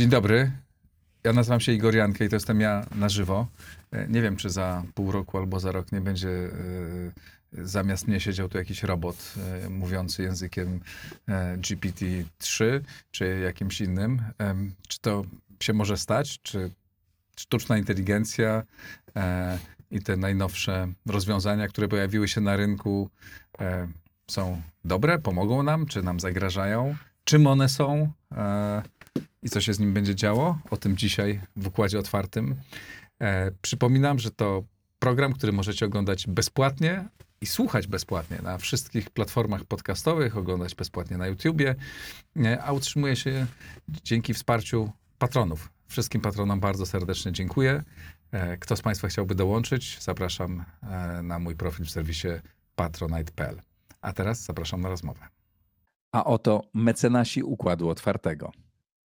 Dzień dobry. Ja nazywam się Igor Jankę i to jestem ja na żywo. E, Nie wiem, czy za pół roku albo za rok nie będzie e, zamiast mnie siedział tu jakiś robot e, mówiący językiem e, GPT-3 czy jakimś innym. Czy to się może stać? Czy sztuczna inteligencja i te najnowsze rozwiązania, które pojawiły się na rynku, są dobre, pomogą nam, czy nam zagrażają? Czym one są? I co się z nim będzie działo. O tym dzisiaj w Układzie Otwartym. E, przypominam, że to program, który możecie oglądać bezpłatnie i słuchać bezpłatnie na wszystkich platformach podcastowych, oglądać bezpłatnie na YouTubie, e, a utrzymuje się dzięki wsparciu patronów. Wszystkim patronom bardzo serdecznie dziękuję. E, kto z Państwa chciałby dołączyć, zapraszam e, na mój profil w serwisie patronite.pl. A teraz zapraszam na rozmowę. A oto mecenasi Układu Otwartego.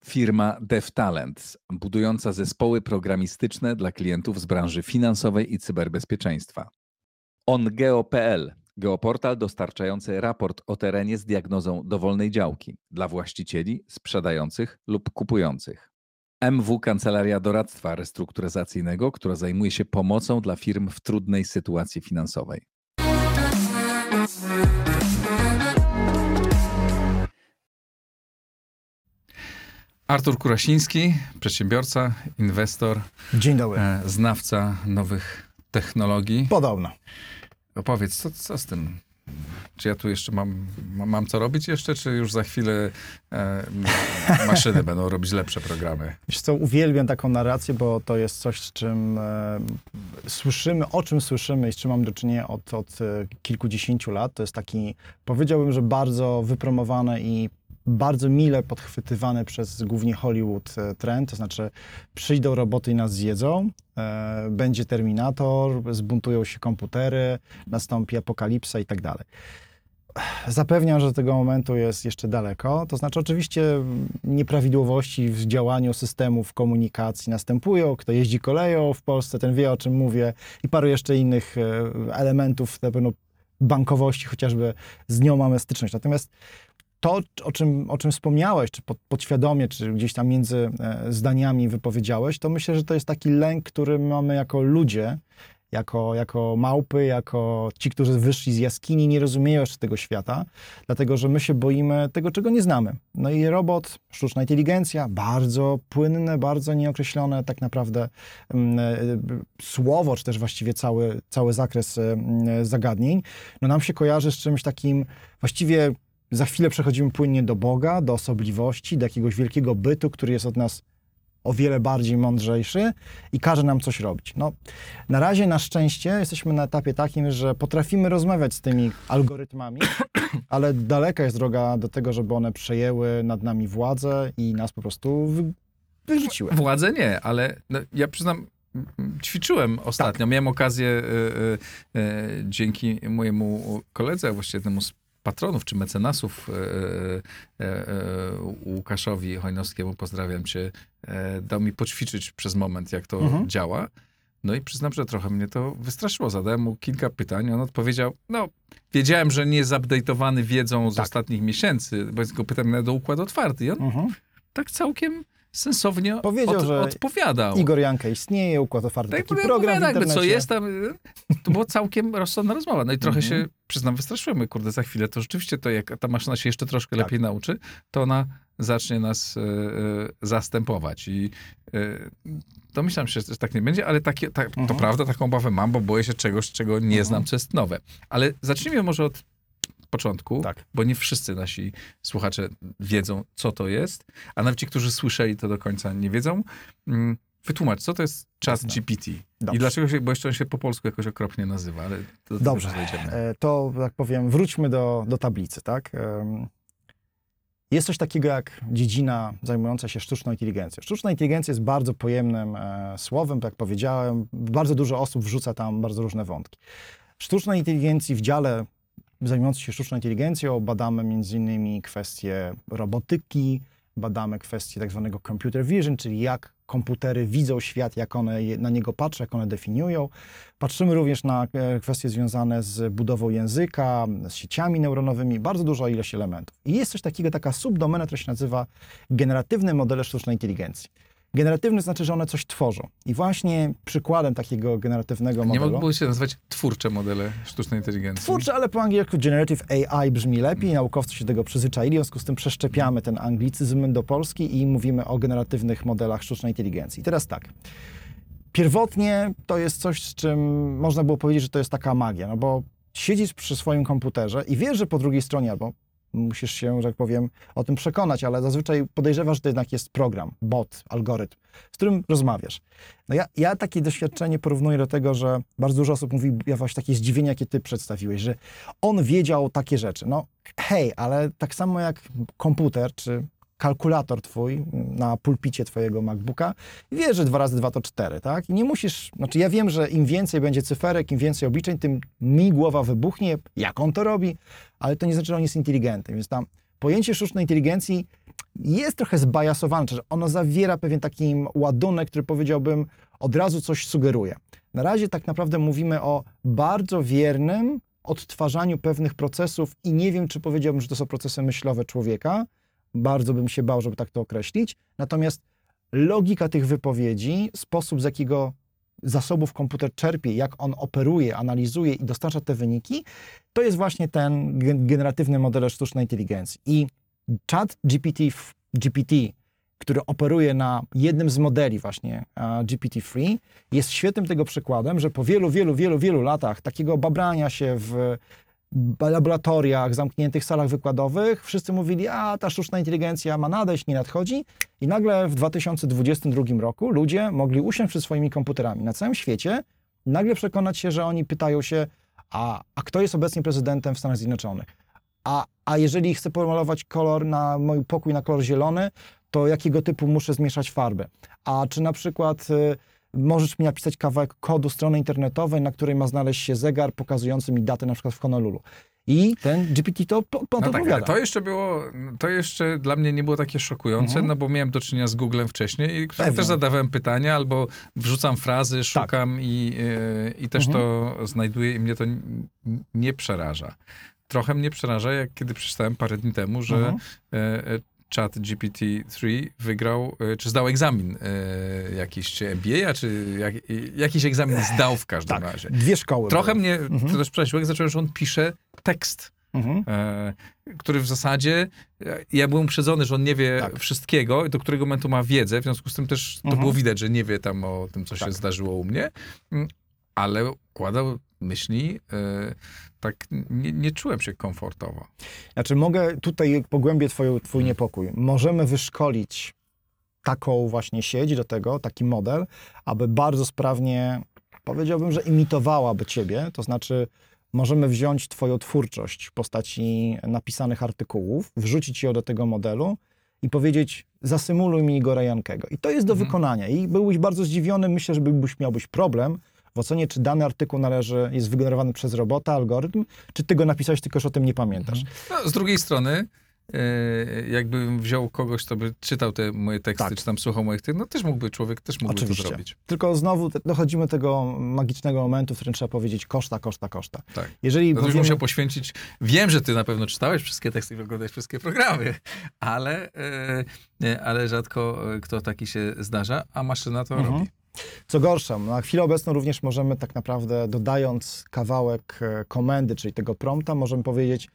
Firma DevTalent, budująca zespoły programistyczne dla klientów z branży finansowej i cyberbezpieczeństwa. OnGeo.pl, geoportal dostarczający raport o terenie z diagnozą dowolnej działki dla właścicieli, sprzedających lub kupujących. MW Kancelaria Doradztwa Restrukturyzacyjnego, która zajmuje się pomocą dla firm w trudnej sytuacji finansowej. Artur Kurasiński, przedsiębiorca, inwestor, Dzień dobry. e, znawca nowych technologii. Podobno. Opowiedz, co, co z tym? Czy ja tu jeszcze mam, mam, co robić jeszcze, czy już za chwilę e, maszyny będą robić lepsze programy? Wiesz co, uwielbiam taką narrację, bo to jest coś, z czym e, słyszymy, o czym słyszymy i z czym mam do czynienia od, od e, kilkudziesięciu lat. To jest taki, powiedziałbym, że bardzo wypromowany i bardzo mile podchwytywany przez głównie Hollywood e, trend, to znaczy przyjdą roboty i nas zjedzą, e, będzie Terminator, zbuntują się komputery, nastąpi apokalipsa i tak dalej. Zapewniam, że do tego momentu jest jeszcze daleko. To znaczy, oczywiście nieprawidłowości w działaniu systemów komunikacji następują. Kto jeździ koleją w Polsce, ten wie, o czym mówię, i paru jeszcze innych e, elementów, na pewno bankowości, chociażby z nią mamy styczność. Natomiast to, o czym, o czym wspomniałeś, czy pod, podświadomie, czy gdzieś tam między e, zdaniami wypowiedziałeś, to myślę, że to jest taki lęk, który mamy jako ludzie, jako, jako małpy, jako ci, którzy wyszli z jaskini, nie rozumieją jeszcze tego świata, dlatego że my się boimy tego, czego nie znamy. No i robot, sztuczna inteligencja, bardzo płynne, bardzo nieokreślone tak naprawdę mm, e, słowo, czy też właściwie cały, cały zakres e, mm, zagadnień, no nam się kojarzy z czymś takim właściwie za chwilę przechodzimy płynnie do Boga, do osobliwości, do jakiegoś wielkiego bytu, który jest od nas o wiele bardziej mądrzejszy i każe nam coś robić. No, na razie na szczęście jesteśmy na etapie takim, że potrafimy rozmawiać z tymi algorytmami, ale daleka jest droga do tego, żeby one przejęły nad nami władzę i nas po prostu wy, wyrzuciły. Władze nie, ale no, ja przyznam, ćwiczyłem ostatnio. Miałem okazję e, e, e, dzięki mojemu koledze, właściwie jednemu z patronów czy mecenasów e, e, e, Łukaszowi Hojnowskiemu, pozdrawiam cię, dał mi poćwiczyć przez moment, jak to Mhm. działa. No i przyznam, że trochę mnie to wystraszyło. Zadałem mu kilka pytań. On odpowiedział, no, wiedziałem, że nie jest update'owany wiedzą z Tak. ostatnich miesięcy, bo go pytam na do układ otwarty. I on Mhm. tak całkiem sensownie Powiedział, od, że odpowiadał. Igor Janka istnieje, Układ Otwarty, Tak, taki program jakby internecie. co jest tam. y, To była całkiem rozsądna rozmowa. No i trochę Mhm. się, przyznam, wystraszyłem. Kurde, za chwilę to rzeczywiście to, jak ta maszyna się jeszcze troszkę Tak. lepiej nauczy, to ona zacznie nas y, y, zastępować. I y, domyślam się, że tak nie będzie, ale takie, tak, to Mhm. prawda, taką obawę mam, bo boję się czegoś, czego nie Mhm. znam, co jest nowe. Ale zacznijmy może od początku, Tak. bo nie wszyscy nasi słuchacze wiedzą, co to jest, a nawet ci, którzy słyszeli, to do końca nie wiedzą. Mm, Wytłumacz, co to jest Jasne. GPT Dobrze. i dlaczego się, bo jeszcze on się po polsku jakoś okropnie nazywa, ale do Dobrze. E, to tak powiem, wróćmy do, do tablicy, tak? Jest coś takiego jak dziedzina zajmująca się sztuczną inteligencją. Sztuczna inteligencja jest bardzo pojemnym e, słowem, tak jak powiedziałem. Bardzo dużo osób wrzuca tam bardzo różne wątki. Sztucznej inteligencji, w dziale zajmującym się sztuczną inteligencją, badamy m.in. kwestie robotyki, badamy kwestie tak zwanego computer vision, czyli jak komputery widzą świat, jak one na niego patrzą, jak one definiują. Patrzymy również na e, kwestie związane z budową języka, z sieciami neuronowymi, bardzo duża ilość elementów. I jest coś takiego, taka subdomena, która się nazywa generatywne modele sztucznej inteligencji. Generatywny znaczy, że one coś tworzą. I właśnie przykładem takiego generatywnego Nie modelu... mogłyby się nazywać twórcze modele sztucznej inteligencji. Twórcze, ale po angielsku generative AI brzmi lepiej, naukowcy się tego przyzwyczaili, w związku z tym przeszczepiamy ten anglicyzm do Polski i mówimy o generatywnych modelach sztucznej inteligencji. Teraz tak. Pierwotnie to jest coś, z czym można było powiedzieć, że to jest taka magia, no bo siedzisz przy swoim komputerze i wiesz, że po drugiej stronie albo musisz się, że tak powiem, o tym przekonać, ale zazwyczaj podejrzewasz, że to jednak jest program, bot, algorytm, z którym rozmawiasz. No ja, ja takie doświadczenie porównuję do tego, że bardzo dużo osób mówi, ja właśnie takie zdziwienie, jakie ty przedstawiłeś, że on wiedział takie rzeczy. No hej, ale tak samo jak komputer, czy kalkulator twój na pulpicie twojego MacBooka, wie, że dwa razy dwa to cztery, tak? I nie musisz, znaczy ja wiem, że im więcej będzie cyferek, im więcej obliczeń, tym mi głowa wybuchnie, jak on to robi, ale to nie znaczy, że on jest inteligentny, więc tam pojęcie sztucznej inteligencji jest trochę zbajasowane, że ono zawiera pewien taki ładunek, który powiedziałbym od razu coś sugeruje. Na razie tak naprawdę mówimy o bardzo wiernym odtwarzaniu pewnych procesów i nie wiem, czy powiedziałbym, że to są procesy myślowe człowieka. Bardzo bym się bał, żeby tak to określić. Natomiast logika tych wypowiedzi, sposób z jakiego zasobów komputer czerpie, jak on operuje, analizuje i dostarcza te wyniki, to jest właśnie ten gen- generatywny model sztucznej inteligencji. I chat GPT, GPT, który operuje na jednym z modeli właśnie e, GPT-3, jest świetnym tego przykładem, że po wielu, wielu, wielu, wielu latach takiego babrania się w laboratoriach, zamkniętych salach wykładowych, wszyscy mówili, a ta sztuczna inteligencja ma nadejść, nie nadchodzi. I nagle w 2022 roku ludzie mogli usiąść przed swoimi komputerami na całym świecie nagle przekonać się, że oni pytają się, a, a kto jest obecnie prezydentem w Stanach Zjednoczonych? A, a jeżeli chcę pomalować kolor na mój pokój na kolor zielony, to jakiego typu muszę zmieszać farby? A czy na przykład y, możesz mi napisać kawałek kodu strony internetowej, na której ma znaleźć się zegar pokazujący mi datę na przykład w Honolulu? I ten GPT to, No to tak, ale opowiada. to jeszcze było, to jeszcze dla mnie nie było takie szokujące, Mhm. no bo miałem do czynienia z Googlem wcześniej i też zadawałem pytania albo wrzucam frazy, szukam i, e, i też Mhm. to znajduję i mnie to nie przeraża. Trochę mnie przeraża, jak kiedy przeczytałem parę dni temu, że Mhm. e, e, chat GPT-3 wygrał, e, czy zdał egzamin e, jakiś, czy MBA, czy jak, jakiś egzamin zdał w każdym Tak, razie. dwie szkoły. Trochę były. mnie Mhm. to też przeraziło, jak zacząłem, że on pisze tekst Mhm. e, który w zasadzie, ja byłem uprzedzony, że on nie wie Tak. wszystkiego do którego momentu ma wiedzę, w związku z tym też to Mhm. było widać, że nie wie tam o tym, co się Tak. zdarzyło u mnie, ale układał myśli, e, tak nie, nie czułem się komfortowo. Znaczy mogę tutaj pogłębię twoją, twój Mhm. niepokój. Możemy wyszkolić taką właśnie sieć do tego, taki model, aby bardzo sprawnie, powiedziałbym, że imitowałaby ciebie, to znaczy możemy wziąć twoją twórczość w postaci napisanych artykułów, wrzucić ją do tego modelu i powiedzieć zasymuluj mi Igora Jankego. I to jest do Mhm. wykonania i byłbyś bardzo zdziwiony, myślę, że byłbyś, miałbyś problem w ocenie, czy dany artykuł należy, jest wygenerowany przez robota, algorytm, czy ty go napisałeś, tylko że o tym nie pamiętasz. No, z drugiej strony, e, jakbym wziął kogoś, kto by czytał te moje teksty, Tak. czy tam słuchał moich tekstów, no też mógłby, człowiek też mógłby Oczywiście. to zrobić. Tylko znowu dochodzimy do tego magicznego momentu, w którym trzeba powiedzieć koszta, koszta, koszta. Tak. Jeżeli No powiemy, musiał poświęcić. Wiem, że ty na pewno czytałeś wszystkie teksty i oglądałeś wszystkie programy, ale, e, nie, ale rzadko e, kto taki się zdarza, a maszyna to Mhm. robi. Co gorsza, na chwilę obecną również możemy tak naprawdę, dodając kawałek e, komendy, czyli tego prompta, możemy powiedzieć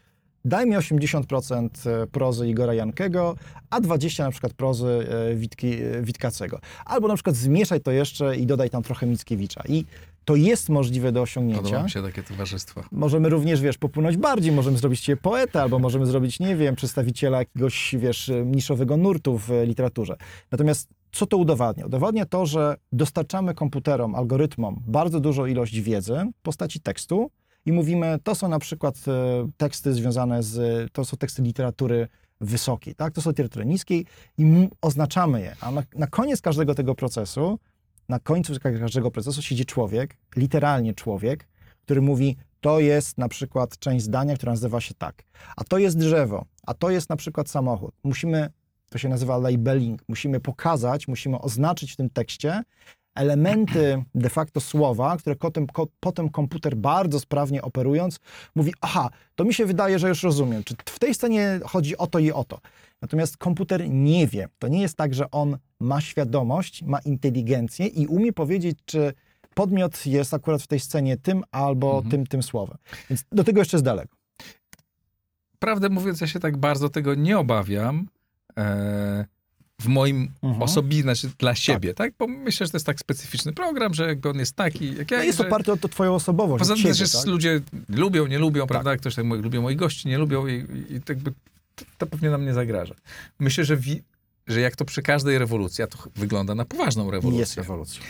daj mi 80% prozy Igora Jankego, a 20% na przykład prozy e, Witki, e, Witkacego. Albo na przykład zmieszaj to jeszcze i dodaj tam trochę Mickiewicza. I to jest możliwe do osiągnięcia. Podoba mi się takie towarzystwo. Możemy również, wiesz, popłynąć bardziej, możemy zrobić cię poetę, albo możemy zrobić, nie wiem, przedstawiciela jakiegoś, wiesz, niszowego nurtu w e, literaturze. Natomiast co to udowadnia? Udowadnia to, że dostarczamy komputerom, algorytmom bardzo dużą ilość wiedzy w postaci tekstu i mówimy, to są na przykład e, teksty związane z, to są teksty literatury wysokiej, tak? To są literatury niskiej i oznaczamy je. A na, na koniec każdego tego procesu, na końcu każdego procesu siedzi człowiek, literalnie człowiek, który mówi, to jest na przykład część zdania, która nazywa się tak, a to jest drzewo, a to jest na przykład samochód. Musimy to się nazywa labeling. Musimy pokazać, musimy oznaczyć w tym tekście elementy de facto słowa, które potem, potem komputer bardzo sprawnie operując mówi, aha, to mi się wydaje, że już rozumiem, czy w tej scenie chodzi o to i o to. Natomiast komputer nie wie. To nie jest tak, że on ma świadomość, ma inteligencję i umie powiedzieć, czy podmiot jest akurat w tej scenie tym albo Mhm. tym, tym słowem. Więc do tego jeszcze jest daleko. Prawdę mówiąc, ja się tak bardzo tego nie obawiam. E, w moim Mhm. osobistym, znaczy dla siebie, tak. Bo myślę, że to jest tak specyficzny program, że jakby on jest taki, jak ja. No jest oparty o to twoją osobowość. Poza tym też tak? ludzie lubią, nie lubią, prawda? Ktoś tak mówi, lubią moi gości, nie lubią i, i, i jakby to, to pewnie nam nie zagraża. Myślę, że, wi, że jak to przy każdej rewolucji, a to wygląda na poważną rewolucję, Jest rewolucja.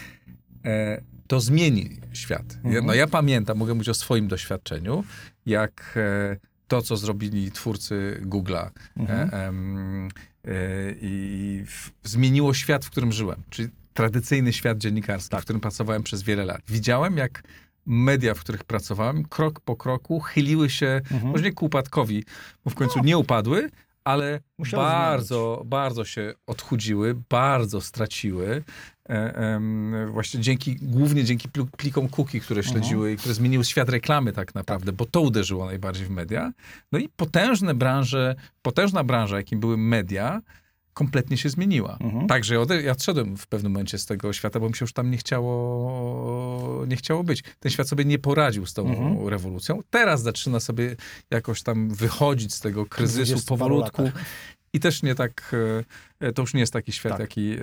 e, to zmieni świat. Ja, Mhm. no ja pamiętam, mogę mówić o swoim doświadczeniu, jak e, to, co zrobili twórcy Google'a Mhm. e, em, e, i w, zmieniło świat, w którym żyłem. Czyli tradycyjny świat dziennikarski, Tak. w którym pracowałem przez wiele lat. Widziałem, jak media, w których pracowałem, krok po kroku chyliły się, Mhm. może nie ku upadkowi, bo w końcu nie upadły, ale Musiały bardzo, bardzo się odchudziły, bardzo straciły. E, właśnie dzięki, głównie dzięki plikom cookie, które Mhm. śledziły i które zmieniły świat reklamy tak naprawdę, bo to uderzyło najbardziej w media. No i potężne branże, potężna branża, jakim były media, kompletnie się zmieniła. Mhm. Także ja, ja odszedłem w pewnym momencie z tego świata, bo mi się już tam nie chciało, nie chciało być. Ten świat sobie nie poradził z tą Mhm. rewolucją. Teraz zaczyna sobie jakoś tam wychodzić z tego kryzysu 20 paru powolutku. I też nie tak, e, to już nie jest taki świat, Tak. jaki, e,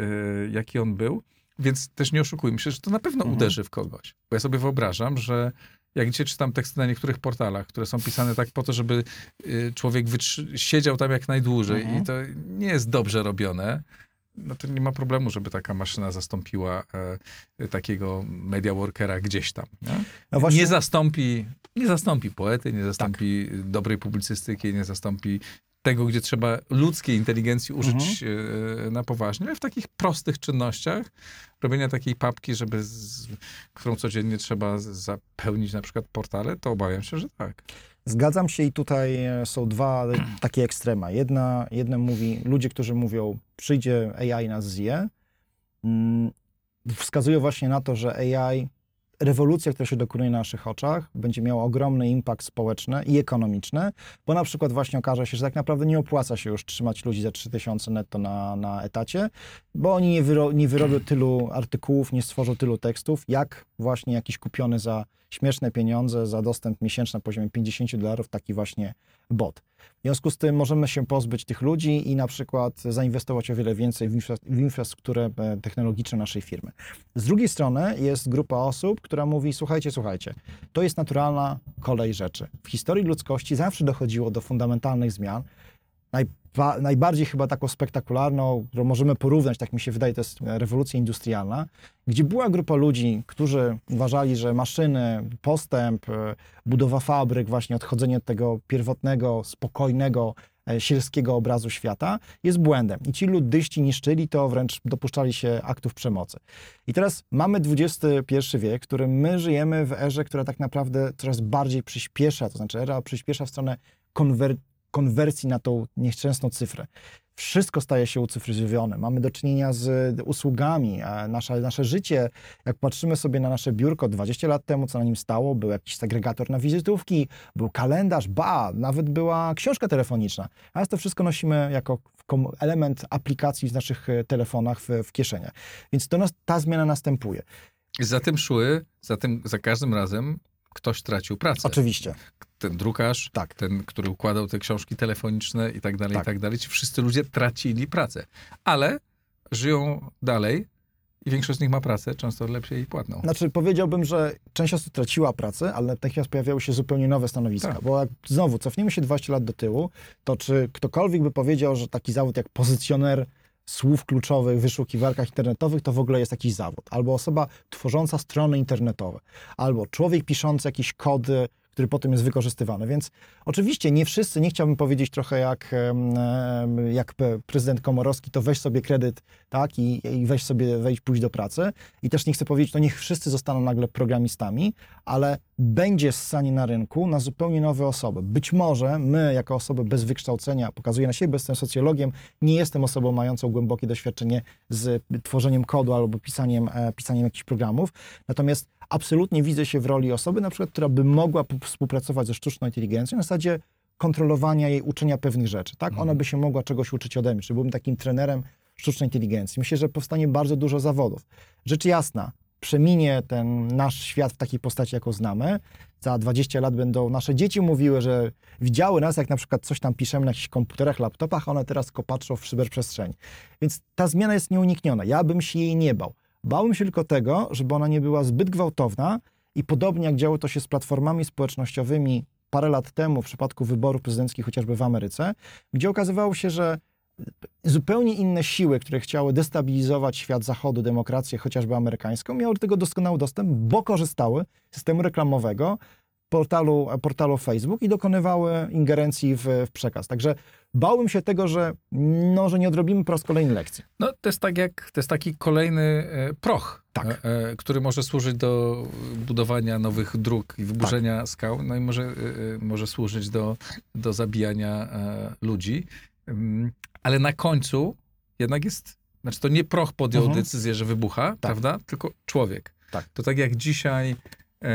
jaki on był. Więc też nie oszukujmy się, że to na pewno Mhm. uderzy w kogoś. Bo ja sobie wyobrażam, że jak dzisiaj czytam teksty na niektórych portalach, które są pisane tak po to, żeby y, człowiek siedział tam jak najdłużej Mhm. i to nie jest dobrze robione, no to nie ma problemu, żeby taka maszyna zastąpiła e, takiego media workera gdzieś tam. Nie? No właśnie, nie zastąpi, nie zastąpi poety, nie zastąpi dobrej publicystyki, nie zastąpi tego, gdzie trzeba ludzkiej inteligencji użyć e, na poważnie, ale w takich prostych czynnościach, robienia takiej papki, żeby z, którą codziennie trzeba zapełnić na przykład portale, to obawiam się, że tak. Zgadzam się i tutaj e, są dwa takie ekstrema. Jedna, jedna mówi, ludzie, którzy mówią, przyjdzie AI nas zje, mm, wskazują właśnie na to, że AI, rewolucja, która się dokonuje na naszych oczach, będzie miała ogromny impact społeczny i ekonomiczny, bo na przykład właśnie okaże się, że tak naprawdę nie opłaca się już trzymać ludzi za 3000 netto na, na etacie, bo oni nie, wyro, nie wyrobią tylu artykułów, nie stworzą tylu tekstów, jak właśnie jakiś kupiony za śmieszne pieniądze, za dostęp miesięczny na poziomie 50 dolarów, taki właśnie bot. W związku z tym możemy się pozbyć tych ludzi i na przykład zainwestować o wiele więcej w, infra w infrastrukturę e, technologiczną naszej firmy. Z drugiej strony jest grupa osób, która mówi, słuchajcie, słuchajcie, to jest naturalna kolej rzeczy. W historii ludzkości zawsze dochodziło do fundamentalnych zmian. Najba najbardziej chyba taką spektakularną, którą możemy porównać, tak mi się wydaje, to jest rewolucja industrialna, gdzie była grupa ludzi, którzy uważali, że maszyny, postęp, e, budowa fabryk, właśnie odchodzenie od tego pierwotnego, spokojnego, e, sielskiego obrazu świata jest błędem. I ci luddyści niszczyli to, wręcz dopuszczali się aktów przemocy. I teraz mamy XXI wiek, w którym my żyjemy w erze, która tak naprawdę coraz bardziej przyspiesza, to znaczy era przyspiesza w stronę konwer konwersji na tą nieszczęsną cyfrę. Wszystko staje się ucyfryzowane. Mamy do czynienia z usługami. Nasze, nasze życie, jak patrzymy sobie na nasze biurko 20 lat temu, co na nim stało, był jakiś segregator na wizytówki, był kalendarz, ba, nawet była książka telefoniczna. A to wszystko nosimy jako element aplikacji w naszych e, telefonach w, w kieszeniach. Więc nas, ta zmiana następuje. Za tym szły, za, tym, za każdym razem ktoś tracił pracę. Oczywiście. Ten drukarz, Tak. ten, który układał te książki telefoniczne i tak dalej, Tak. i tak dalej. Ci wszyscy ludzie tracili pracę. Ale żyją dalej i większość z nich ma pracę, często lepiej płatną. Znaczy powiedziałbym, że część osób traciła pracę, ale natychmiast pojawiały się zupełnie nowe stanowiska. Tak. Bo jak znowu cofniemy się 20 lat do tyłu, to czy ktokolwiek by powiedział, że taki zawód jak pozycjoner słów kluczowych w wyszukiwarkach internetowych to w ogóle jest jakiś zawód. Albo osoba tworząca strony internetowe. Albo człowiek piszący jakieś kody, który potem jest wykorzystywany. Więc oczywiście nie wszyscy, nie chciałbym powiedzieć trochę jak, jak prezydent Komorowski, to weź sobie kredyt, tak, i, i weź sobie, wejdź, pójść do pracy. I też nie chcę powiedzieć, to niech wszyscy zostaną nagle programistami, ale będzie ssanie na rynku na zupełnie nowe osoby. Być może my, jako osoby bez wykształcenia, pokazuję na siebie, jestem socjologiem, nie jestem osobą mającą głębokie doświadczenie z tworzeniem kodu albo pisaniem, e, pisaniem jakichś programów, natomiast absolutnie widzę się w roli osoby, na przykład, która by mogła współpracować ze sztuczną inteligencją na zasadzie kontrolowania jej, uczenia pewnych rzeczy, tak? Ona by się mogła czegoś uczyć ode mnie, czy byłbym takim trenerem sztucznej inteligencji. Myślę, że powstanie bardzo dużo zawodów. Rzecz jasna, przeminie ten nasz świat w takiej postaci, jaką znamy. Za 20 lat będą nasze dzieci mówiły, że widziały nas, jak na przykład coś tam piszemy na jakichś komputerach, laptopach, a one teraz tylko patrzą w cyberprzestrzeni. Więc ta zmiana jest nieunikniona. Ja bym się jej nie bał. Bałem się tylko tego, żeby ona nie była zbyt gwałtowna i podobnie jak działo to się z platformami społecznościowymi parę lat temu w przypadku wyborów prezydenckich chociażby w Ameryce, gdzie okazywało się, że zupełnie inne siły, które chciały destabilizować świat zachodu, demokrację, chociażby amerykańską, miały do tego doskonały dostęp, bo korzystały z systemu reklamowego, portalu, portalu Facebook i dokonywały ingerencji w, w przekaz. Także bałem się tego, że, no, że nie odrobimy po raz kolejny lekcji. No, to jest tak jak, to jest taki kolejny e, proch, Tak. e, e, który może służyć do budowania nowych dróg i wyburzenia Tak. skał, no i może, może służyć do, do zabijania ludzi. Ym, Ale na końcu jednak jest, znaczy to nie proch podjął Mhm. decyzję, że wybucha, prawda? Tylko człowiek. Tak. To tak jak dzisiaj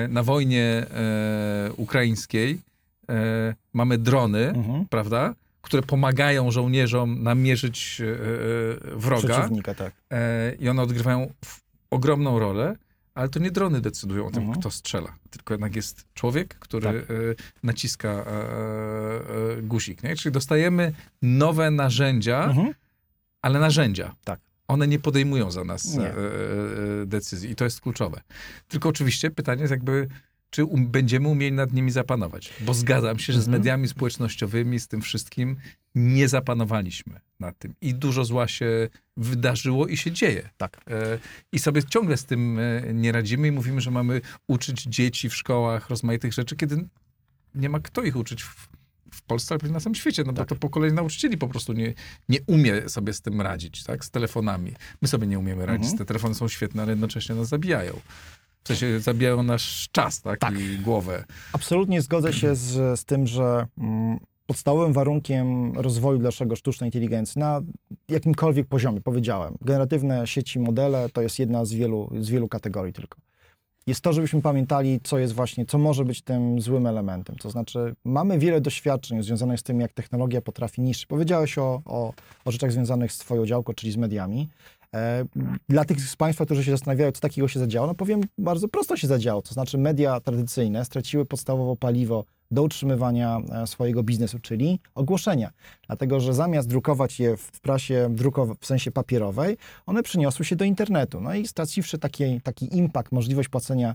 na wojnie e, ukraińskiej e, mamy drony, Mhm. prawda? Które pomagają żołnierzom namierzyć e, e, wroga Przeciwnika, tak. e, i one odgrywają ogromną rolę, ale to nie drony decydują o tym, Mhm. kto strzela, tylko jednak jest człowiek, który Tak. e, naciska e, e, guzik. Nie? Czyli dostajemy nowe narzędzia, Mhm. ale narzędzia. Tak. One nie podejmują za nas Nie. e, e, decyzji i to jest kluczowe. Tylko oczywiście pytanie jest jakby, czy um, będziemy umieli nad nimi zapanować. Bo zgadzam się, że z Mhm. mediami społecznościowymi, z tym wszystkim nie zapanowaliśmy nad tym. I dużo zła się wydarzyło i się dzieje. Tak. E, I sobie ciągle z tym e, nie radzimy i mówimy, że mamy uczyć dzieci w szkołach rozmaitych rzeczy, kiedy nie ma kto ich uczyć w, w Polsce, ale na całym świecie, no bo Tak. to pokolenie nauczycieli po prostu nie, nie umie sobie z tym radzić, tak, z telefonami. My sobie nie umiemy radzić, Mhm. te telefony są świetne, ale jednocześnie nas zabijają. W sensie zabijają nasz czas, tak, Tak. i głowę. Absolutnie zgodzę się z, z tym, że mm, podstawowym warunkiem rozwoju naszego sztucznej inteligencji na jakimkolwiek poziomie, powiedziałem, generatywne sieci, modele to jest jedna z wielu, z wielu kategorii tylko. Jest to, żebyśmy pamiętali, co jest właśnie, co może być tym złym elementem. To znaczy, mamy wiele doświadczeń związanych z tym, jak technologia potrafi niszczyć. Powiedziałeś o, o, o rzeczach związanych z Twoją działką, czyli z mediami. E, Dla tych z Państwa, którzy się zastanawiają, co takiego się zadziało, no powiem, bardzo prosto się zadziało. To znaczy media tradycyjne straciły podstawowe paliwo do utrzymywania e, swojego biznesu, czyli ogłoszenia. Dlatego, że zamiast drukować je w prasie w sensie papierowej, one przyniosły się do internetu. No i straciwszy taki, taki impact, możliwość płacenia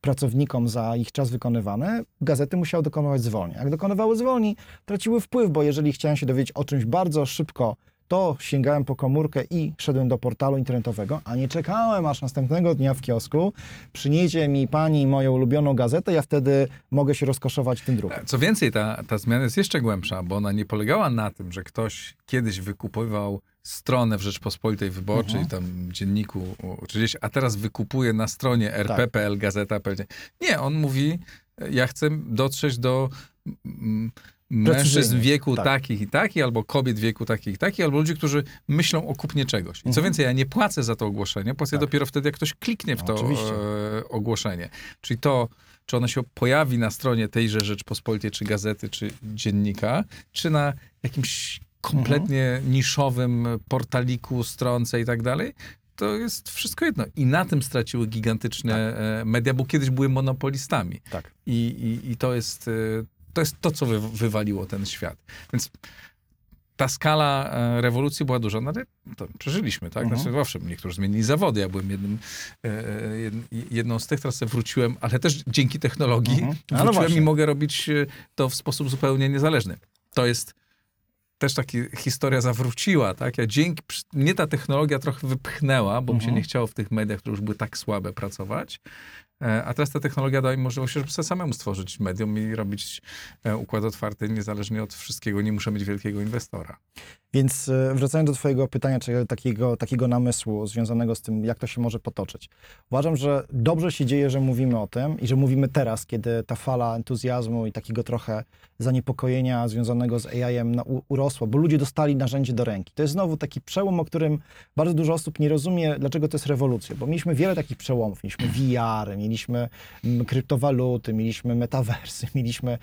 pracownikom za ich czas wykonywany, gazety musiały dokonywać zwolnień. Jak dokonywały zwolnień, traciły wpływ, bo jeżeli chciałem się dowiedzieć o czymś bardzo szybko, to sięgałem po komórkę i szedłem do portalu internetowego, a nie czekałem aż następnego dnia w kiosku przyniesie mi pani moją ulubioną gazetę, ja wtedy mogę się rozkoszować tym drukiem. Co więcej, ta, ta zmiana jest jeszcze głębsza, bo ona nie polegała na tym, że ktoś kiedyś wykupywał stronę w Rzeczpospolitej Wyborczej, Mhm. tam dzienniku, czy gdzieś, a teraz wykupuje na stronie rp.pl, gazeta. PL. Nie, on mówi, ja chcę dotrzeć do mm, mężczyzn wieku tak. takich i takich, albo kobiet wieku takich i takich, albo ludzi, którzy myślą o kupnie czegoś. I co Mhm. więcej, ja nie płacę za to ogłoszenie, płacę Tak. dopiero wtedy, jak ktoś kliknie w No, to oczywiście. e, ogłoszenie. Czyli to, czy ono się pojawi na stronie tejże Rzeczpospolitej, czy gazety, czy dziennika, czy na jakimś kompletnie Mhm. niszowym portaliku, stronce i tak dalej, to jest wszystko jedno. I na tym straciły gigantyczne e, media, bo kiedyś były monopolistami. Tak. I, i, i to, jest, e, to jest to, co wy, wywaliło ten świat. Więc ta skala e, rewolucji była duża, no ale to przeżyliśmy, tak? Mhm. Znaczy, owszem, niektórzy zmienili zawody, ja byłem jednym, e, e, jed- jedną z tych, teraz wróciłem, ale też dzięki technologii Mhm. A no wróciłem właśnie. i mogę robić to w sposób zupełnie niezależny. To jest też taka historia zawróciła, tak? Ja dzięki, mnie ta technologia trochę wypchnęła, bo mi się Mhm. nie chciało w tych mediach, które już były tak słabe, pracować. E, A teraz ta technologia daje możliwość, żeby sobie samemu stworzyć medium i robić e, układ otwarty niezależnie od wszystkiego. Nie muszę mieć wielkiego inwestora. Więc e, wracając do Twojego pytania, czy takiego, takiego namysłu związanego z tym, jak to się może potoczyć. Uważam, że dobrze się dzieje, że mówimy o tym i że mówimy teraz, kiedy ta fala entuzjazmu i takiego trochę zaniepokojenia związanego z AI-em urosła, bo ludzie dostali narzędzie do ręki. To jest znowu taki przełom, o którym bardzo dużo osób nie rozumie, dlaczego to jest rewolucja, bo mieliśmy wiele takich przełomów. Mieliśmy VR, mieliśmy mm, kryptowaluty, mieliśmy metaversy, mieliśmy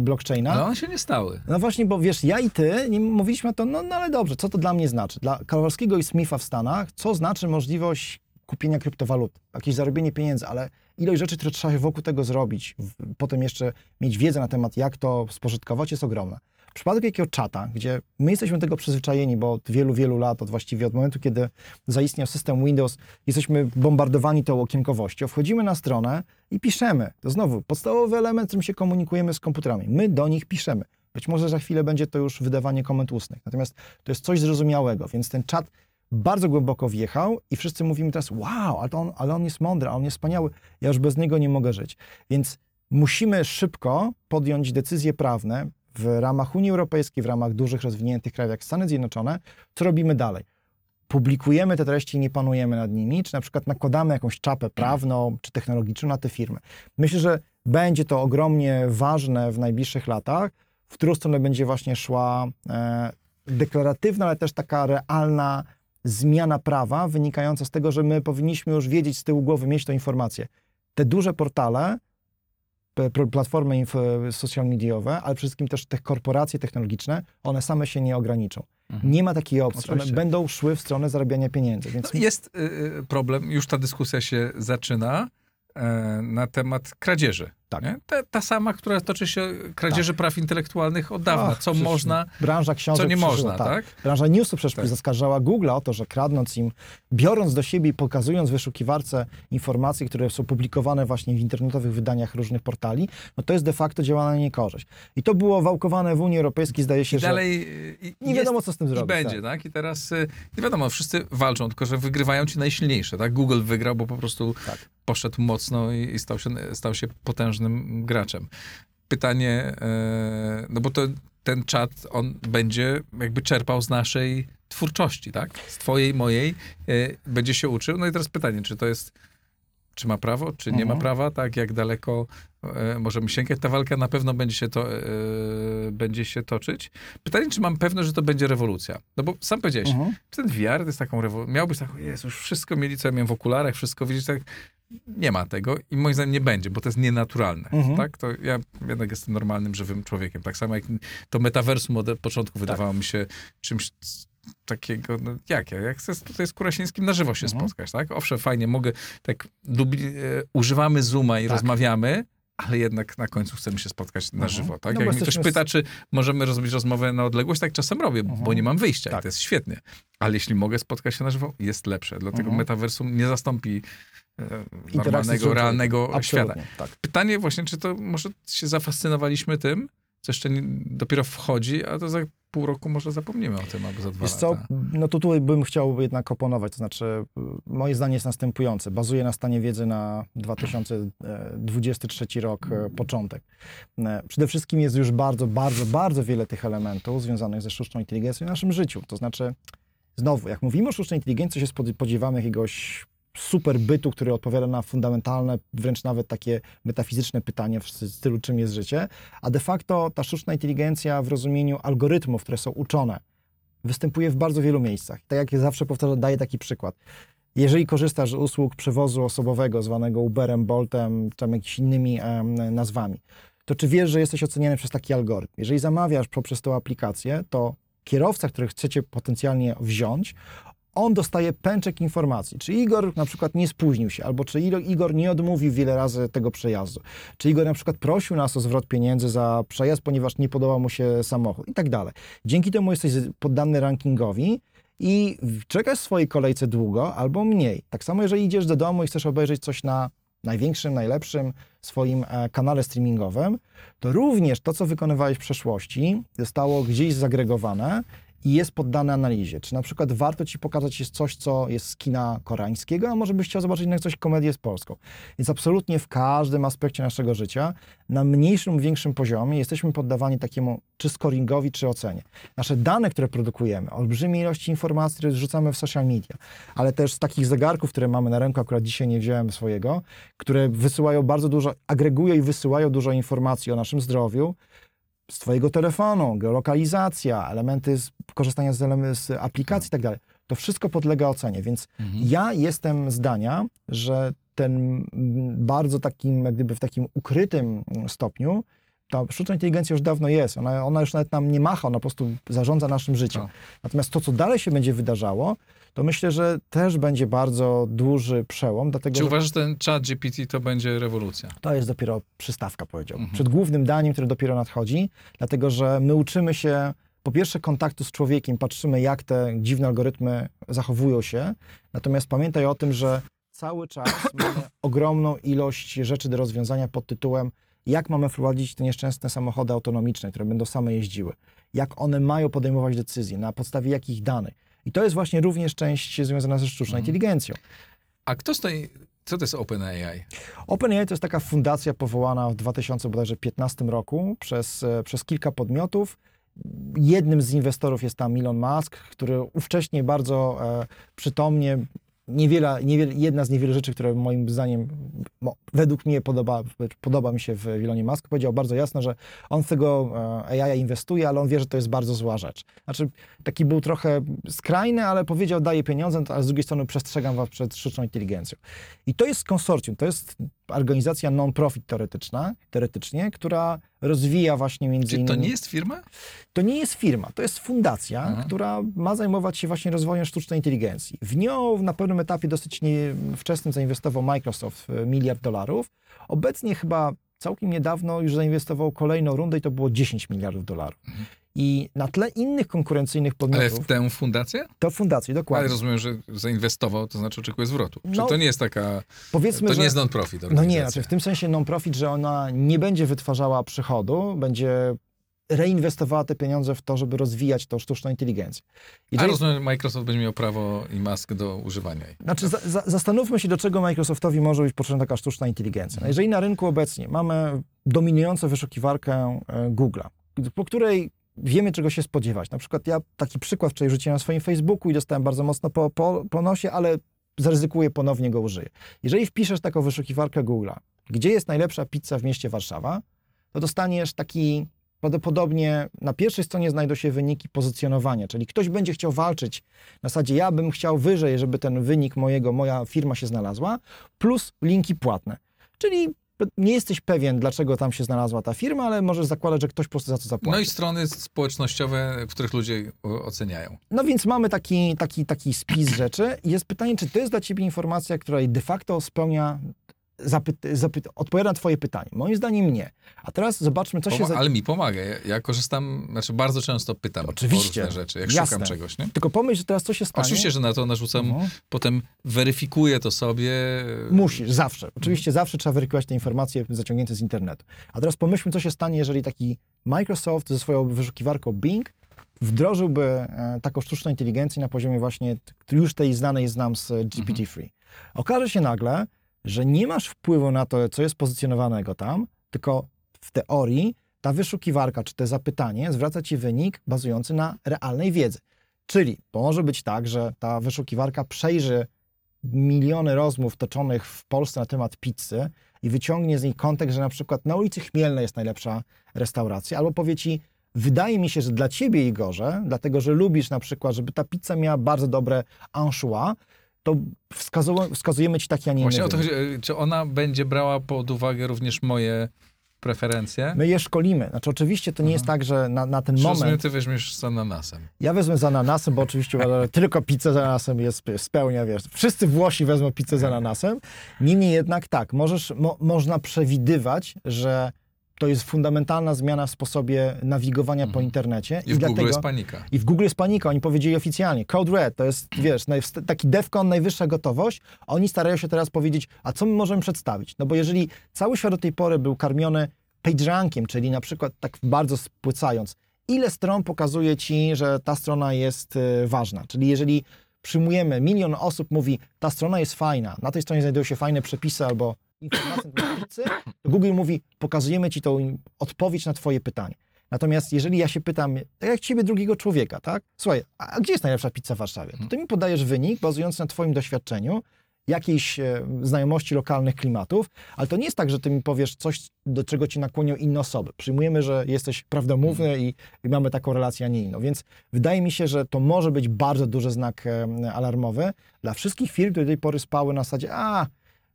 blockchaina. Ale one się nie stały. No właśnie, bo wiesz, ja i ty mówiliśmy o to, no, no ale dobrze, co to dla mnie znaczy? Dla Kowalskiego i Smitha w Stanach, co znaczy możliwość kupienia kryptowalut, jakieś zarobienie pieniędzy, ale ilość rzeczy, które trzeba wokół tego zrobić, potem jeszcze mieć wiedzę na temat, jak to spożytkować, jest ogromna. W przypadku jakiego czata, gdzie my jesteśmy tego przyzwyczajeni, bo od wielu, wielu lat, od właściwie od momentu, kiedy zaistniał system Windows, jesteśmy bombardowani tą okienkowością, wchodzimy na stronę i piszemy. To znowu podstawowy element, którym się komunikujemy z komputerami. My do nich piszemy. Być może za chwilę będzie to już wydawanie komend ustnych. Natomiast to jest coś zrozumiałego, więc ten czat bardzo głęboko wjechał i wszyscy mówimy teraz, wow, ale, on, ale on jest mądry, a on jest wspaniały, ja już bez niego nie mogę żyć. Więc musimy szybko podjąć decyzje prawne w ramach Unii Europejskiej, w ramach dużych, rozwiniętych krajów jak Stany Zjednoczone, co robimy dalej. Publikujemy te treści i nie panujemy nad nimi, czy na przykład nakładamy jakąś czapę prawną czy technologiczną na te firmy. Myślę, że będzie to ogromnie ważne w najbliższych latach, w którą stronę będzie właśnie szła e, deklaratywna, ale też taka realna zmiana prawa wynikająca z tego, że my powinniśmy już wiedzieć z tyłu głowy, mieć tę informację. Te duże portale, platformy inf- social mediowe, ale przede wszystkim też te korporacje technologiczne, one same się nie ograniczą. Nie ma takiej opcji. One będą szły w stronę zarabiania pieniędzy. Więc No, jest y, y, problem, już ta dyskusja się zaczyna e, na temat kradzieży. Tak. Ta, ta sama, która toczy się kradzieży praw intelektualnych od dawna. Ach, co można, branża książek co nie przeżyła, można, tak? Branża newsów przecież Tak. zaskarżała Google o to, że kradnąc im, biorąc do siebie i pokazując wyszukiwarce informacje, które są publikowane właśnie w internetowych wydaniach różnych portali, no to jest de facto działa na niekorzyść. I to było wałkowane w Unii Europejskiej, zdaje się, I że dalej y, i, nie wiadomo, co z tym I zrobić. będzie, tak? I teraz, y, nie wiadomo, wszyscy walczą, tylko że wygrywają ci najsilniejsze, tak? Google wygrał, bo po prostu Tak. poszedł mocno i, i stał, się, stał się potężnym graczem. Pytanie, e, no bo to ten czat, on będzie jakby czerpał z naszej twórczości, tak? Z twojej, mojej, e, będzie się uczył. No i teraz pytanie, czy to jest, czy ma prawo, czy nie ma Mhm. prawa, tak? Jak daleko e, możemy sięgać? Ta walka na pewno będzie się, to, będzie się toczyć. Pytanie, czy mam pewność, że to będzie rewolucja? No bo sam powiedziałeś, Mhm. ten VR to jest taką rewolucją, miał być taką, jest już wszystko mieli, co ja miałem w okularach, wszystko widzieć, tak, nie ma tego i moim zdaniem nie będzie, bo to jest nienaturalne, Mhm. tak? To ja jednak jestem normalnym, żywym człowiekiem, tak samo jak to metaversum od początku wydawało mi się czymś takiego, no jak ja, jak chcę tutaj z Kurasińskim na żywo się Mhm. spotkać, tak? Owszem, fajnie, mogę, tak e, używamy Zooma i Tak. rozmawiamy, ale jednak na końcu chcemy się spotkać na Mhm. żywo, tak? No Jak mnie ktoś pyta, czy możemy zrobić rozmowę na odległość, tak czasem robię, bo Mhm. nie mam wyjścia i Tak. to jest świetnie. Ale jeśli mogę spotkać się na żywo, jest lepsze. Dlatego Mhm. metaversum nie zastąpi e, normalnego, realnego świata. Absolutnie, tak. Pytanie właśnie, czy to może się zafascynowaliśmy tym, co jeszcze nie, dopiero wchodzi, a to za pół roku może zapomnimy o tym, albo za dwa Wiesz co, lata. no to tutaj bym chciał jednak oponować, to znaczy y, moje zdanie jest następujące. Bazuje na stanie wiedzy na 2023 rok, e, początek. E, Przede wszystkim jest już bardzo, bardzo, bardzo wiele tych elementów związanych ze sztuczną inteligencją w naszym życiu. To znaczy, znowu, jak mówimy o sztucznej inteligencji, się spod- spodziewamy jakiegoś super bytu, który odpowiada na fundamentalne, wręcz nawet takie metafizyczne pytania w stylu czym jest życie, a de facto ta sztuczna inteligencja w rozumieniu algorytmów, które są uczone, występuje w bardzo wielu miejscach. Tak jak ja zawsze powtarzam, daję taki przykład. Jeżeli korzystasz z usług przewozu osobowego zwanego Uberem, Boltem, czy jakimiś innymi nazwami, to czy wiesz, że jesteś oceniany przez taki algorytm? Jeżeli zamawiasz poprzez tą aplikację, to kierowca, który chcecie potencjalnie wziąć, on dostaje pęczek informacji, czy Igor na przykład nie spóźnił się, albo czy Igor nie odmówił wiele razy tego przejazdu, czy Igor na przykład prosił nas o zwrot pieniędzy za przejazd, ponieważ nie podobał mu się samochód i tak dalej. Dzięki temu jesteś poddany rankingowi i czekasz w swojej kolejce długo albo mniej. Tak samo jeżeli idziesz do domu i chcesz obejrzeć coś na największym, najlepszym swoim e, kanale streamingowym, to również to, co wykonywałeś w przeszłości, zostało gdzieś zagregowane i jest poddane analizie. Czy na przykład warto ci pokazać jest coś, co jest z kina koreańskiego, a może byś chciał zobaczyć jednak coś komedię z polską. Więc absolutnie w każdym aspekcie naszego życia, na mniejszym większym poziomie jesteśmy poddawani takiemu czy scoringowi, czy ocenie. Nasze dane, które produkujemy, olbrzymie ilości informacji, które zrzucamy w social media, ale też z takich zegarków, które mamy na ręku, akurat dzisiaj nie wziąłem swojego, które wysyłają bardzo dużo, agregują i wysyłają dużo informacji o naszym zdrowiu, z Twojego telefonu, geolokalizacja, elementy z, korzystania z, z aplikacji i tak dalej. To wszystko podlega ocenie, więc Mhm. ja jestem zdania, że ten bardzo takim, jak gdyby w takim ukrytym stopniu, ta sztuczna inteligencja już dawno jest. Ona, ona już nawet nam nie macha, ona po prostu zarządza naszym życiem. Tak. Natomiast to, co dalej się będzie wydarzało, to myślę, że też będzie bardzo duży przełom, dlatego Czy uważasz, że ten chat GPT to będzie rewolucja? to jest dopiero przystawka, powiedziałbym. Mhm. Przed głównym daniem, które dopiero nadchodzi, dlatego że my uczymy się po pierwsze kontaktu z człowiekiem, patrzymy jak te dziwne algorytmy zachowują się, natomiast pamiętaj o tym, że cały czas mamy ogromną ilość rzeczy do rozwiązania pod tytułem jak mamy wprowadzić te nieszczęsne samochody autonomiczne, które będą same jeździły, jak one mają podejmować decyzje, na podstawie jakich danych. I to jest właśnie również część związana ze sztuczną Mhm. inteligencją. A kto stoi... Co to jest OpenAI? OpenAI to jest taka fundacja powołana w 2015 roku przez, e, przez kilka podmiotów. Jednym z inwestorów jest tam Elon Musk, który ówcześnie bardzo e, przytomnie, niewiele, niewiele, jedna z niewielu rzeczy, które moim zdaniem, według mnie podoba, podoba mi się w Elonie Musk, powiedział bardzo jasno, że on w tego e, AI inwestuje, ale on wie, że to jest bardzo zła rzecz. Znaczy, taki był trochę skrajny, ale powiedział, daję pieniądze, ale z drugiej strony przestrzegam was przed sztuczną inteligencją. I to jest konsorcjum, to jest organizacja non-profit teoretyczna, teoretycznie, która rozwija właśnie między Czy innymi... to nie jest firma? To nie jest firma, to jest fundacja, Aha. która ma zajmować się właśnie rozwojem sztucznej inteligencji. W nią na pewnym etapie dosyć nie, wczesnym zainwestował Microsoft w miliard dolarów. Obecnie chyba całkiem niedawno już zainwestował kolejną rundę i to było 10 miliardów dolarów. I na tle innych konkurencyjnych Mhm. Ale podmiotów, w tę fundację? to fundacji, Ale dokładnie. rozumiem, że zainwestował, to znaczy oczekuje zwrotu. Czy No, to nie jest taka... Powiedzmy, To że... nie jest non-profit No nie, znaczy w tym sensie non-profit, że ona nie będzie wytwarzała przychodu, będzie reinwestowała te pieniądze w to, żeby rozwijać tą sztuczną inteligencję. A Jeżeli- rozumiem, Microsoft będzie miał prawo i Musk do używania jej. Znaczy, za, za, zastanówmy się, do czego Microsoftowi może być potrzebna taka sztuczna inteligencja. No jeżeli na rynku obecnie mamy dominującą wyszukiwarkę e, Google'a, po której wiemy, czego się spodziewać. Na przykład ja taki przykład wczoraj rzuciłem na swoim Facebooku i dostałem bardzo mocno po, po, po nosie, ale zaryzykuję, ponownie go użyję. Jeżeli wpiszesz taką wyszukiwarkę Google'a, gdzie jest najlepsza pizza w mieście Warszawa, to dostaniesz taki prawdopodobnie na pierwszej stronie znajdą się wyniki pozycjonowania, czyli ktoś będzie chciał walczyć na zasadzie ja bym chciał wyżej, żeby ten wynik mojego, moja firma się znalazła, plus linki płatne. Czyli nie jesteś pewien, dlaczego tam się znalazła ta firma, ale możesz zakładać, że ktoś po prostu za to zapłaci. No i strony społecznościowe, w których ludzie o- oceniają. No więc mamy taki, taki, taki spis rzeczy jest pytanie, czy to jest dla ciebie informacja, która de facto spełnia, zapyt, odpowiada na twoje pytanie. Moim zdaniem nie. A teraz zobaczmy, co się... Za... Ale mi pomaga. Ja, ja korzystam, znaczy bardzo często pytam Oczywiście. o różne rzeczy, jak Jasne. szukam czegoś. Nie? Tylko pomyśl, że teraz co się stanie. Oczywiście, że na to narzucam, Mhm. potem weryfikuję to sobie. Musisz, zawsze. Oczywiście zawsze trzeba weryfikować te informacje zaciągnięte z internetu. A teraz pomyślmy, co się stanie, jeżeli taki Microsoft ze swoją wyszukiwarką Bing wdrożyłby e, taką sztuczną inteligencję na poziomie właśnie już tej znanej z nam z GPT-3. Okaże się nagle, że nie masz wpływu na to, co jest pozycjonowanego tam, tylko w teorii ta wyszukiwarka czy te zapytanie zwraca ci wynik bazujący na realnej wiedzy. Czyli może być tak, że ta wyszukiwarka przejrzy miliony rozmów toczonych w Polsce na temat pizzy i wyciągnie z niej kontekst, że na przykład na ulicy Chmielnej jest najlepsza restauracja, albo powie ci, wydaje mi się, że dla ciebie, Igorze, dlatego, że lubisz na przykład, żeby ta pizza miała bardzo dobre anchois, to wskazu- wskazujemy ci taki, a nie inny Właśnie o to wynik. chodzi. Czy ona będzie brała pod uwagę również moje preferencje? My je szkolimy. Znaczy oczywiście to nie jest tak, że na, na ten rozumiem, moment... ty weźmiesz z ananasem. Ja wezmę z ananasem, bo oczywiście tylko pizzę z ananasem jest, spełnia, wiesz, wszyscy Włosi wezmą pizzę z ananasem. Niemniej jednak tak, możesz, mo, można przewidywać, że to jest fundamentalna zmiana w sposobie nawigowania po internecie. Mhm. I w Google jest panika. I w Google jest panika, oni powiedzieli oficjalnie, Code Red to jest, wiesz, taki DEFCON, najwyższa gotowość, a oni starają się teraz powiedzieć, a co my możemy przedstawić? No bo jeżeli cały świat do tej pory był karmiony PageRankiem, czyli na przykład tak bardzo spłycając, ile stron pokazuje ci, że ta strona jest y, ważna. Czyli jeżeli przyjmujemy, milion osób mówi, ta strona jest fajna, na tej stronie znajdują się fajne przepisy albo informacje na temat pizzy, to Google mówi, pokazujemy ci tą odpowiedź na twoje pytanie. Natomiast jeżeli ja się pytam, tak jak ciebie drugiego człowieka, tak? Słuchaj, a gdzie jest najlepsza pizza w Warszawie? To ty mi podajesz wynik bazujący na twoim doświadczeniu, jakiejś e, znajomości lokalnych klimatów, ale to nie jest tak, że ty mi powiesz coś, do czego ci nakłonią inne osoby. Przyjmujemy, że jesteś prawdomówny i, i mamy taką relację, a nie inną. Więc wydaje mi się, że to może być bardzo duży znak e, alarmowy dla wszystkich firm, które do tej pory spały na zasadzie, a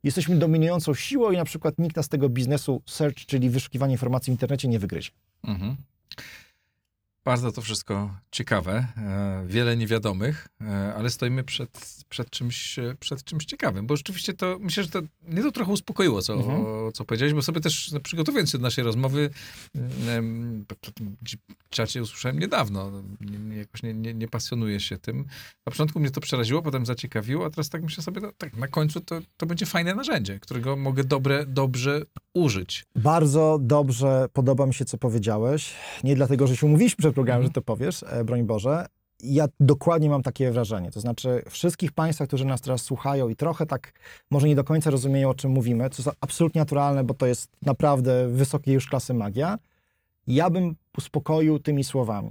jesteśmy dominującą siłą i na przykład nikt nas tego biznesu search, czyli wyszukiwanie informacji w internecie nie wygryzie. Mhm. Bardzo to wszystko ciekawe, e, wiele niewiadomych, e, ale stoimy przed, przed, czymś, e, przed czymś ciekawym, bo rzeczywiście to, myślę, że to mnie to trochę uspokoiło, co, Mhm. co powiedziałeś, bo sobie też no, przygotowując się do naszej rozmowy, czacie usłyszałem niedawno, nie, nie, jakoś nie, nie, nie pasjonuję się tym. Na początku mnie to przeraziło, potem zaciekawiło, a teraz tak myślę sobie, no, tak na końcu to, to będzie fajne narzędzie, którego mogę dobre, dobrze użyć. Bardzo dobrze podoba mi się, co powiedziałeś. Nie dlatego, że się umówiliśmy przed programem, Mhm. że to powiesz, e, broń Boże. Ja dokładnie mam takie wrażenie. To znaczy, wszystkich Państwa, którzy nas teraz słuchają i trochę tak może nie do końca rozumieją, o czym mówimy, co jest absolutnie naturalne, bo to jest naprawdę wysokiej już klasy magia, ja bym uspokoił tymi słowami.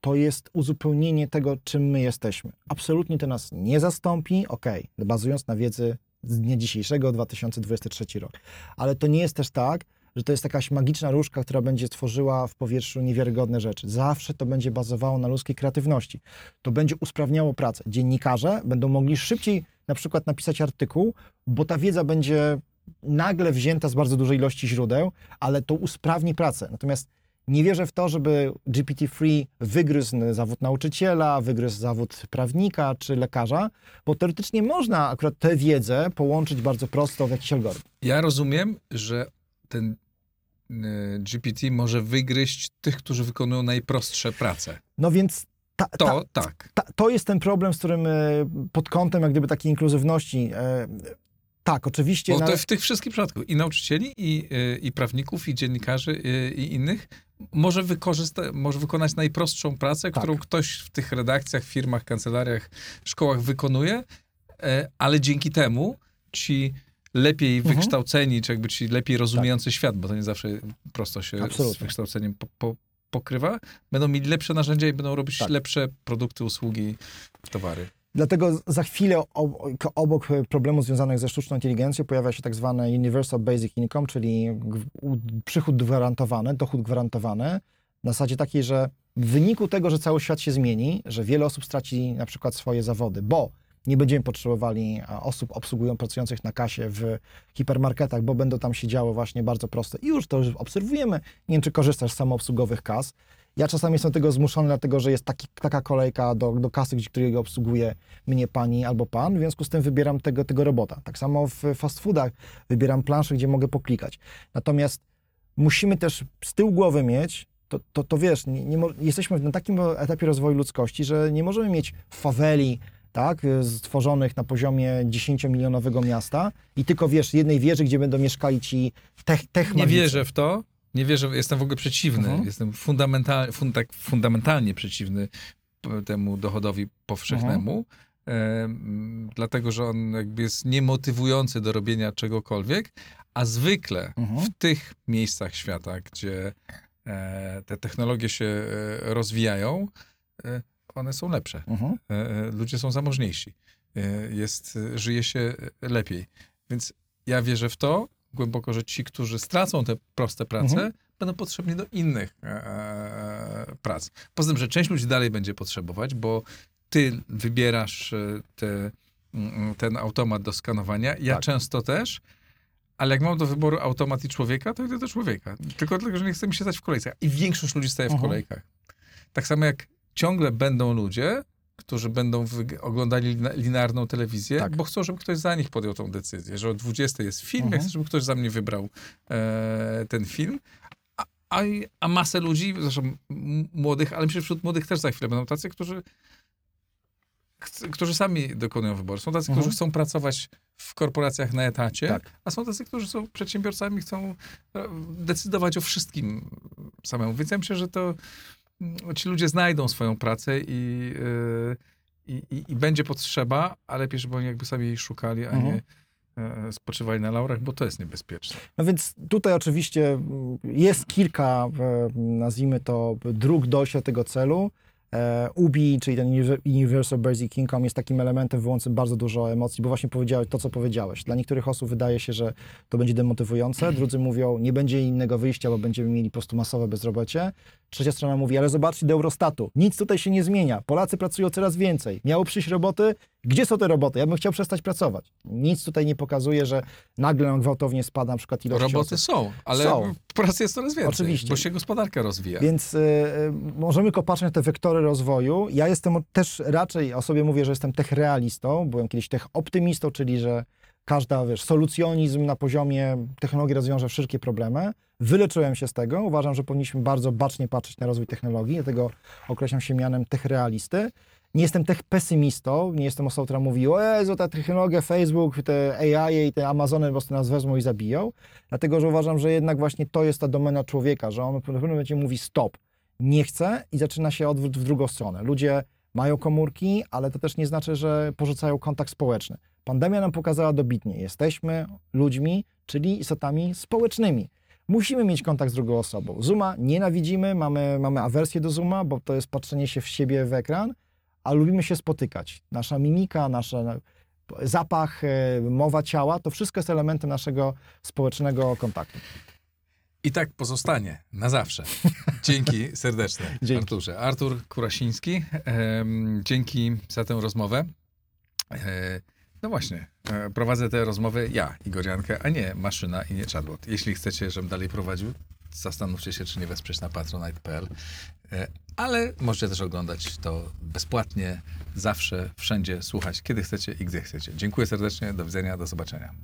To jest uzupełnienie tego, czym my jesteśmy. Absolutnie to nas nie zastąpi, okej, bazując na wiedzy z dnia dzisiejszego, 2023 rok. Ale to nie jest też tak, że to jest jakaś magiczna różdżka, która będzie tworzyła w powietrzu niewiarygodne rzeczy. Zawsze to będzie bazowało na ludzkiej kreatywności. To będzie usprawniało pracę. Dziennikarze będą mogli szybciej na przykład napisać artykuł, bo ta wiedza będzie nagle wzięta z bardzo dużej ilości źródeł, ale to usprawni pracę. Natomiast nie wierzę w to, żeby GPT-3 wygryzł zawód nauczyciela, wygryzł zawód prawnika czy lekarza, bo teoretycznie można akurat tę wiedzę połączyć bardzo prosto w jakiś algorytm. Ja rozumiem, że ten GPT może wygryźć tych, którzy wykonują najprostsze prace. No więc ta, ta, To tak. ta, to jest ten problem, z którym e, pod kątem jak gdyby takiej inkluzywności. e, Tak, oczywiście. Bo na- to w tych wszystkich przypadkach i nauczycieli, i, y, i prawników, i dziennikarzy, y, i innych może, wykorzysta- może wykonać najprostszą pracę, Tak. którą ktoś w tych redakcjach, firmach, kancelariach, szkołach wykonuje, ale dzięki temu ci lepiej Mhm. wykształceni, czy jakby ci lepiej rozumiejący świat, bo to nie zawsze prosto się z Absolutnie. wykształceniem po, po, pokrywa, będą mieli lepsze narzędzia i będą robić Tak. lepsze produkty, usługi, towary. Dlatego za chwilę ob- obok problemów związanych ze sztuczną inteligencją pojawia się tak zwany Universal Basic Income, czyli przychód gwarantowany, dochód gwarantowany, na zasadzie takiej, że w wyniku tego, że cały świat się zmieni, że wiele osób straci na przykład swoje zawody, bo nie będziemy potrzebowali osób obsługują pracujących na kasie w hipermarketach, bo będą tam się działo właśnie bardzo proste. I już to już obserwujemy. Nie wiem, czy korzystasz z samoobsługowych kas. Ja czasami jestem tego zmuszony, dlatego że jest taki, taka kolejka do, do kasy, gdzie, którego obsługuje mnie pani albo pan, w związku z tym wybieram tego, tego robota. Tak samo w fast foodach wybieram planszę, gdzie mogę poklikać. Natomiast musimy też z tyłu głowy mieć, to, to, to wiesz, nie, nie jesteśmy na takim etapie rozwoju ludzkości, że nie możemy mieć faweli, tak, stworzonych na poziomie 10-milionowego miasta i tylko, wiesz, jednej wieży, gdzie będą mieszkali ci tech, tech Nie wierzę w to. Nie wierzę, jestem w ogóle przeciwny. Mhm. Jestem fundamental, fun, tak fundamentalnie przeciwny temu dochodowi powszechnemu. Mhm. em, dlatego, że on jakby jest niemotywujący do robienia czegokolwiek, a zwykle Mhm. w tych miejscach świata, gdzie e, te technologie się e, rozwijają, e, one są lepsze. Mhm. E, e, ludzie są zamożniejsi. E, Jest, żyje się lepiej. Więc ja wierzę w to głęboko, że ci, którzy stracą te proste prace, Mhm. będą potrzebni do innych e, prac. Poza tym, że część ludzi dalej będzie potrzebować, bo ty wybierasz te, mm, ten automat do skanowania, ja Tak. często też, ale jak mam do wyboru automat i człowieka, to idę do człowieka. Tylko dlatego, że nie chce mi się stać w kolejce. I większość ludzi staje w Mhm. kolejkach. Tak samo jak ciągle będą ludzie, którzy będą oglądali linearną telewizję, Tak. bo chcą, żeby ktoś za nich podjął tą decyzję, że o 20 jest film, Mhm. ja chcę, żeby ktoś za mnie wybrał e, ten film. A, a, a masę ludzi, zresztą młodych, ale myślę, że wśród młodych też za chwilę będą tacy, którzy, którzy sami dokonują wyboru. Są tacy, Mhm. którzy chcą pracować w korporacjach na etacie, Tak. a są tacy, którzy są przedsiębiorcami, chcą e, decydować o wszystkim samemu. Więc ja myślę, że to ci ludzie znajdą swoją pracę i, y, i, i, i będzie potrzeba, ale lepiej, żeby oni jakby sami jej szukali, a Mhm. nie spoczywali na laurach, bo to jest niebezpieczne. No więc tutaj oczywiście mm, jest kilka, e, nazwijmy to, dróg dojścia do tego celu. E, UBI, czyli ten Univer- Universal Basic Income jest takim elementem wywołującym bardzo dużo emocji, bo właśnie powiedziałeś to, co powiedziałeś. Dla niektórych osób wydaje się, że to będzie demotywujące, drudzy mówią, nie będzie innego wyjścia, bo będziemy mieli po prostu masowe bezrobocie. Trzecia strona mówi, ale zobaczcie do Eurostatu, nic tutaj się nie zmienia, Polacy pracują coraz więcej, miało przyjść roboty, gdzie są te roboty? Ja bym chciał przestać pracować. Nic tutaj nie pokazuje, że nagle nam gwałtownie spada na przykład ilość Roboty osób. są, ale Są. pracy jest coraz więcej, Oczywiście. bo się gospodarka rozwija. Więc y, y, możemy tylko patrzeć na te wektory rozwoju. Ja jestem też raczej o sobie mówię, że jestem tech realistą. Byłem kiedyś tech optymistą, czyli że każda, wiesz, solucjonizm na poziomie technologii rozwiąże wszystkie problemy. Wyleczyłem się z tego. Uważam, że powinniśmy bardzo bacznie patrzeć na rozwój technologii, dlatego określam się mianem tech realisty. Nie jestem tech pesymistą, nie jestem osobą, która mówi, o Jezu, ta technologia, Facebook, te AI i te Amazony po prostu nas wezmą i zabiją. Dlatego, że uważam, że jednak właśnie to jest ta domena człowieka, że on w pewnym momencie mówi stop, nie chce i zaczyna się odwrót w drugą stronę. Ludzie mają komórki, ale to też nie znaczy, że porzucają kontakt społeczny. Pandemia nam pokazała dobitnie, jesteśmy ludźmi, czyli istotami społecznymi. Musimy mieć kontakt z drugą osobą. Zooma nienawidzimy, mamy, mamy awersję do Zooma, bo to jest patrzenie się w siebie w ekran, a lubimy się spotykać. Nasza mimika, nasz zapach, mowa ciała, to wszystko jest elementem naszego społecznego kontaktu. I tak pozostanie na zawsze. Dzięki serdeczne, Dzięki. Arturze. Artur Kurasiński, dzięki za tę rozmowę. E, no właśnie, e, prowadzę tę rozmowę ja, Igor Jankę, a nie maszyna i nie chatbot. Jeśli chcecie, żebym dalej prowadził, zastanówcie się, czy nie wesprzeć na patronite.pl. E, ale możecie też oglądać to bezpłatnie, zawsze, wszędzie, słuchać, kiedy chcecie i gdzie chcecie. Dziękuję serdecznie, do widzenia, do zobaczenia.